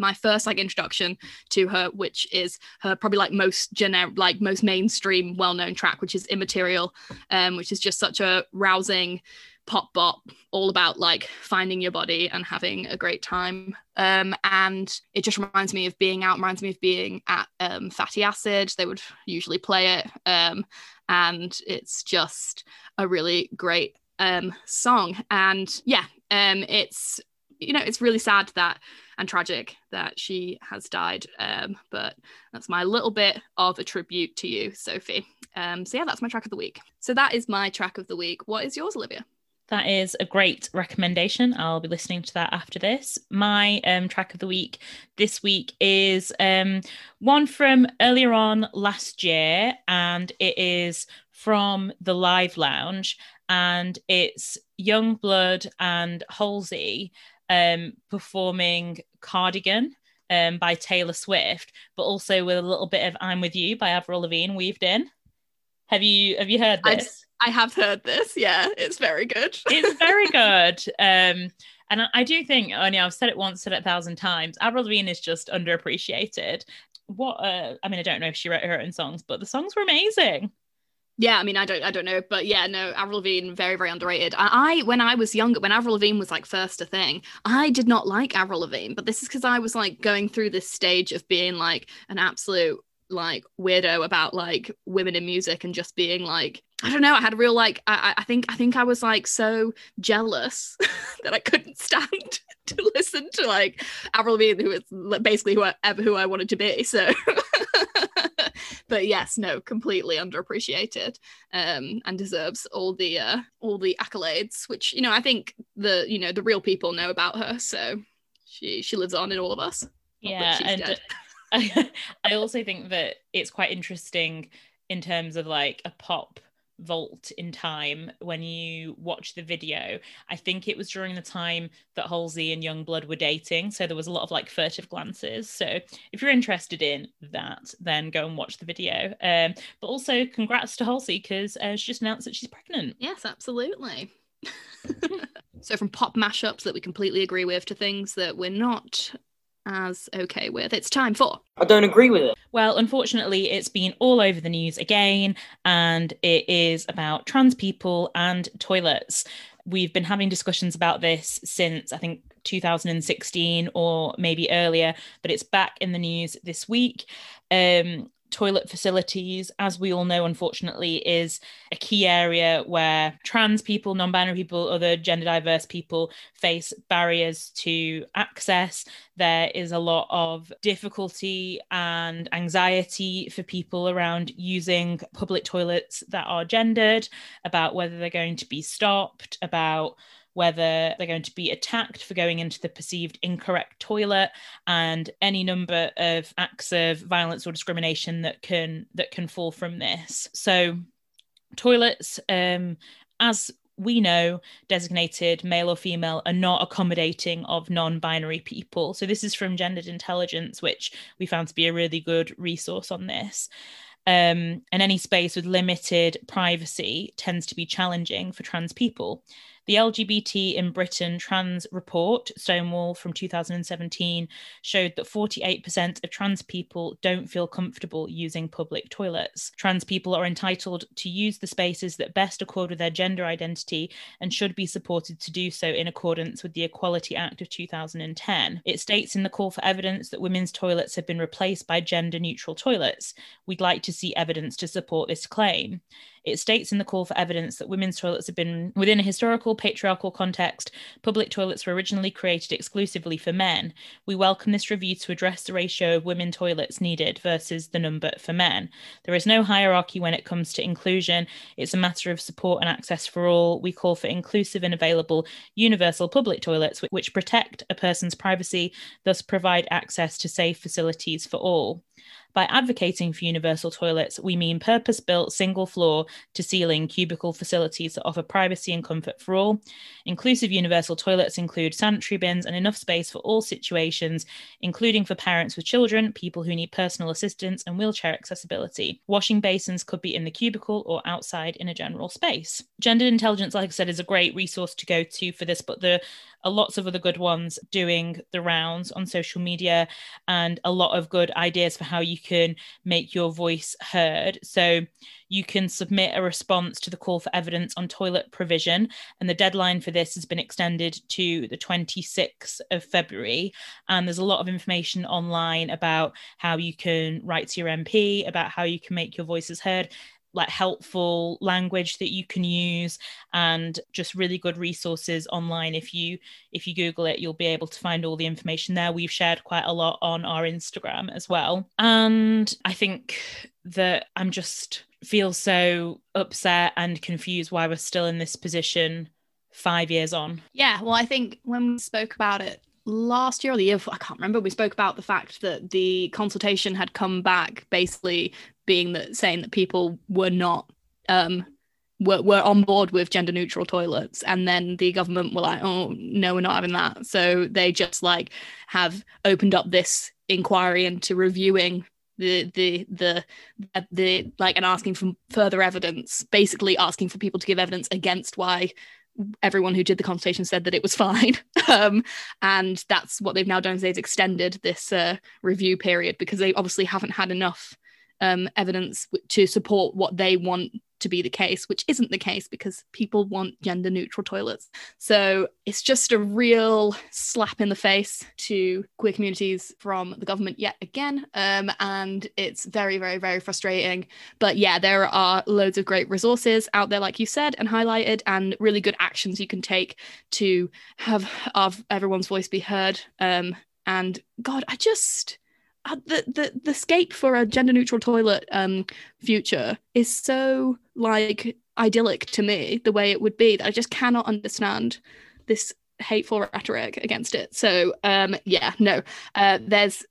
my first like introduction to her, which is her probably like most generic, like most mainstream, well-known track, which is Immaterial, um, which is just such a rousing pop bop all about like finding your body and having a great time. Um, and it just reminds me of being out reminds me of being at um, fatty acid. They would usually play it um, and it's just a really great um, song. And yeah um, it's you know it's really sad that and tragic that she has died um, but that's my little bit of a tribute to you sophie um, so yeah that's my track of the week so that is my track of the week what is yours olivia that is a great recommendation. I'll be listening to that after this. My um, track of the week this week is um, one from earlier on last year, and it is from the Live Lounge, and it's Yungblud and Halsey um, performing Cardigan. Um, by Taylor Swift, but also with a little bit of "I'm with You" by Avril Lavigne weaved in. Have you have you heard this? I have heard this. Yeah, it's very good. it's very good. Um, and I, I do think, only I've said it once, said it a thousand times. Avril Lavigne is just underappreciated. What? Uh, I mean, I don't know if she wrote her own songs, but the songs were amazing. Yeah, I mean, I don't, I don't know, but yeah, no, Avril Lavigne, very, very underrated. I, when I was younger, when Avril Lavigne was like first a thing, I did not like Avril Lavigne, but this is because I was like going through this stage of being like an absolute like weirdo about like women in music and just being like I don't know. I had a real like. I, I think I think I was like so jealous that I couldn't stand to listen to like Avril Lavigne, who was basically who I, who I wanted to be. So, but yes, no, completely underappreciated, um, and deserves all the uh, all the accolades, which you know I think the you know the real people know about her. So she she lives on in all of us. Yeah, and I, I also think that it's quite interesting in terms of like a pop vault in time when you watch the video. I think it was during the time that Halsey and Yungblud were dating. So there was a lot of like furtive glances. So if you're interested in that, then go and watch the video. Um, but also congrats to Halsey because uh, she just announced that she's pregnant. Yes, absolutely. so from pop mashups that we completely agree with to things that we're not as okay with. It's time for. I don't agree with it. Well, unfortunately, it's been all over the news again, and it is about trans people and toilets. We've been having discussions about this since I think 2016 or maybe earlier, but it's back in the news this week. Um, toilet facilities, as we all know, unfortunately, is a key area where trans people, non binary people, other gender diverse people face barriers to access. There is a lot of difficulty and anxiety for people around using public toilets that are gendered, about whether they're going to be stopped, about whether they're going to be attacked for going into the perceived incorrect toilet and any number of acts of violence or discrimination that can that can fall from this. So toilets um as we know designated male or female are not accommodating of non-binary people. So this is from gendered intelligence which we found to be a really good resource on this. Um, and any space with limited privacy tends to be challenging for trans people the LGBT in Britain trans report, Stonewall from 2017, showed that 48% of trans people don't feel comfortable using public toilets. Trans people are entitled to use the spaces that best accord with their gender identity and should be supported to do so in accordance with the Equality Act of 2010. It states in the call for evidence that women's toilets have been replaced by gender neutral toilets. We'd like to see evidence to support this claim. It states in the call for evidence that women's toilets have been within a historical patriarchal context. Public toilets were originally created exclusively for men. We welcome this review to address the ratio of women toilets needed versus the number for men. There is no hierarchy when it comes to inclusion. It's a matter of support and access for all. We call for inclusive and available universal public toilets which protect a person's privacy, thus provide access to safe facilities for all. By advocating for universal toilets, we mean purpose built single floor to ceiling cubicle facilities that offer privacy and comfort for all. Inclusive universal toilets include sanitary bins and enough space for all situations, including for parents with children, people who need personal assistance, and wheelchair accessibility. Washing basins could be in the cubicle or outside in a general space. Gendered intelligence, like I said, is a great resource to go to for this, but there are lots of other good ones doing the rounds on social media and a lot of good ideas for how you can make your voice heard. So you can submit a response to the call for evidence on toilet provision. And the deadline for this has been extended to the 26th of February. And there's a lot of information online about how you can write to your MP, about how you can make your voices heard like helpful language that you can use and just really good resources online. If you if you google it you'll be able to find all the information there. We've shared quite a lot on our instagram as well. And i think that i'm just feel so upset and confused why we're still in this position 5 years on. Yeah well i think when we spoke about it last year or the year before, I can't remember, we spoke about the fact that the consultation had come back basically being that saying that people were not um were, were on board with gender neutral toilets and then the government were like oh no we're not having that. So they just like have opened up this inquiry into reviewing the the the the like and asking for further evidence basically asking for people to give evidence against why everyone who did the consultation said that it was fine. Um, and that's what they've now done is they've extended this uh, review period because they obviously haven't had enough um, evidence to support what they want to be the case, which isn't the case because people want gender neutral toilets. So it's just a real slap in the face to queer communities from the government yet again. Um, and it's very, very, very frustrating. But yeah, there are loads of great resources out there, like you said, and highlighted, and really good actions you can take to have of everyone's voice be heard. Um, and God, I just the the the scape for a gender neutral toilet um future is so like idyllic to me the way it would be that I just cannot understand this hateful rhetoric against it. So um yeah, no. Uh there's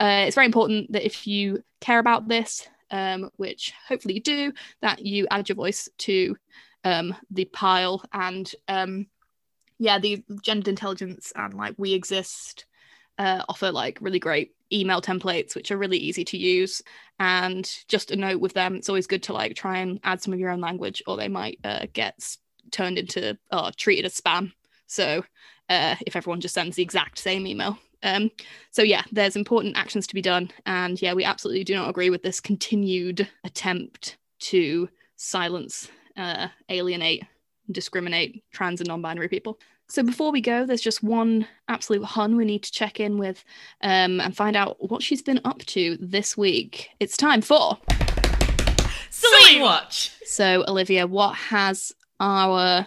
uh it's very important that if you care about this, um, which hopefully you do, that you add your voice to um the pile and um yeah, the gender intelligence and like we exist uh, offer like really great email templates which are really easy to use. And just a note with them it's always good to like try and add some of your own language or they might uh, get turned into or treated as spam. So uh, if everyone just sends the exact same email. Um, so yeah there's important actions to be done. And yeah we absolutely do not agree with this continued attempt to silence uh, alienate discriminate trans and non-binary people so before we go, there's just one absolute hun we need to check in with um, and find out what she's been up to this week. It's time for Celine Watch. So Olivia, what has our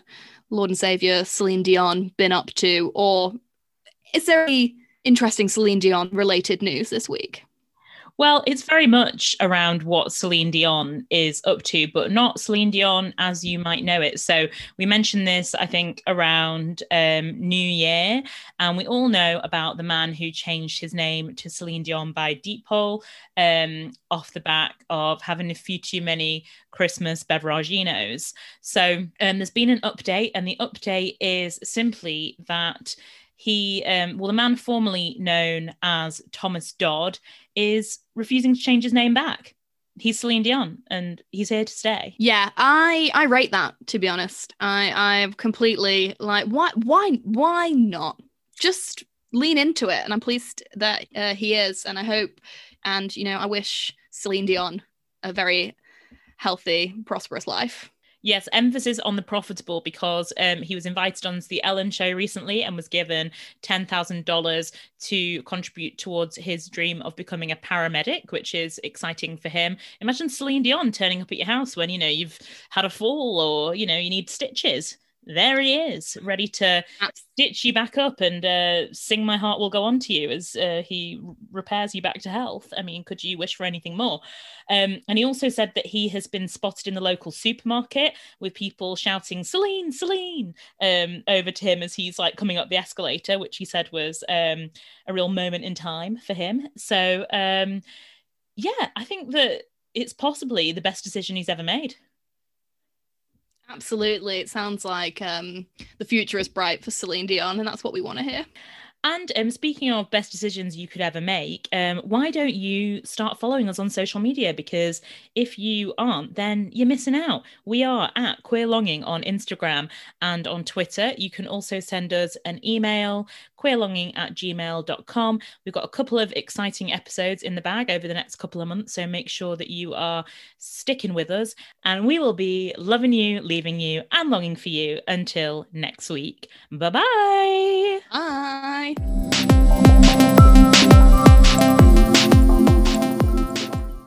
Lord and Savior Celine Dion been up to, or is there any interesting Celine Dion related news this week? Well, it's very much around what Celine Dion is up to, but not Celine Dion as you might know it. So we mentioned this, I think, around um, New Year, and we all know about the man who changed his name to Celine Dion by deed poll um, off the back of having a few too many Christmas beveraginos. So um, there's been an update, and the update is simply that he, um, well, the man formerly known as Thomas Dodd, is refusing to change his name back. He's Celine Dion, and he's here to stay. Yeah, I I rate that to be honest. I I'm completely like why why why not just lean into it, and I'm pleased that uh, he is, and I hope, and you know, I wish Celine Dion a very healthy, prosperous life. Yes, emphasis on the profitable because um, he was invited onto the Ellen show recently and was given $10,000 to contribute towards his dream of becoming a paramedic, which is exciting for him. Imagine Celine Dion turning up at your house when, you know, you've had a fall or, you know, you need stitches there he is, ready to stitch you back up and uh, sing "My Heart Will Go On" to you as uh, he repairs you back to health. I mean, could you wish for anything more? Um, and he also said that he has been spotted in the local supermarket with people shouting "Celine, Celine" um, over to him as he's like coming up the escalator, which he said was um, a real moment in time for him. So, um, yeah, I think that it's possibly the best decision he's ever made. Absolutely. It sounds like um, the future is bright for Celine Dion, and that's what we want to hear. And um, speaking of best decisions you could ever make, um, why don't you start following us on social media? Because if you aren't, then you're missing out. We are at Queer Longing on Instagram and on Twitter. You can also send us an email, queerlonging at gmail.com. We've got a couple of exciting episodes in the bag over the next couple of months, so make sure that you are sticking with us. And we will be loving you, leaving you, and longing for you until next week. Bye-bye. Bye.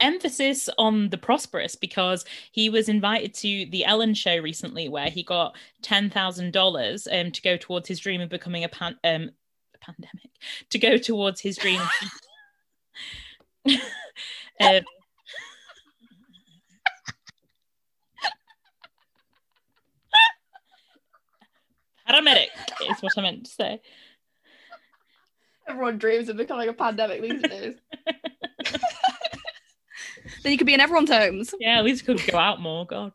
Emphasis on the prosperous because he was invited to the Ellen show recently, where he got ten thousand dollars um, to go towards his dream of becoming a pan um, a pandemic to go towards his dream. um, paramedic is what I meant to say. Everyone dreams of becoming a pandemic these days. then you could be in everyone's homes. Yeah, at least could go out more. God.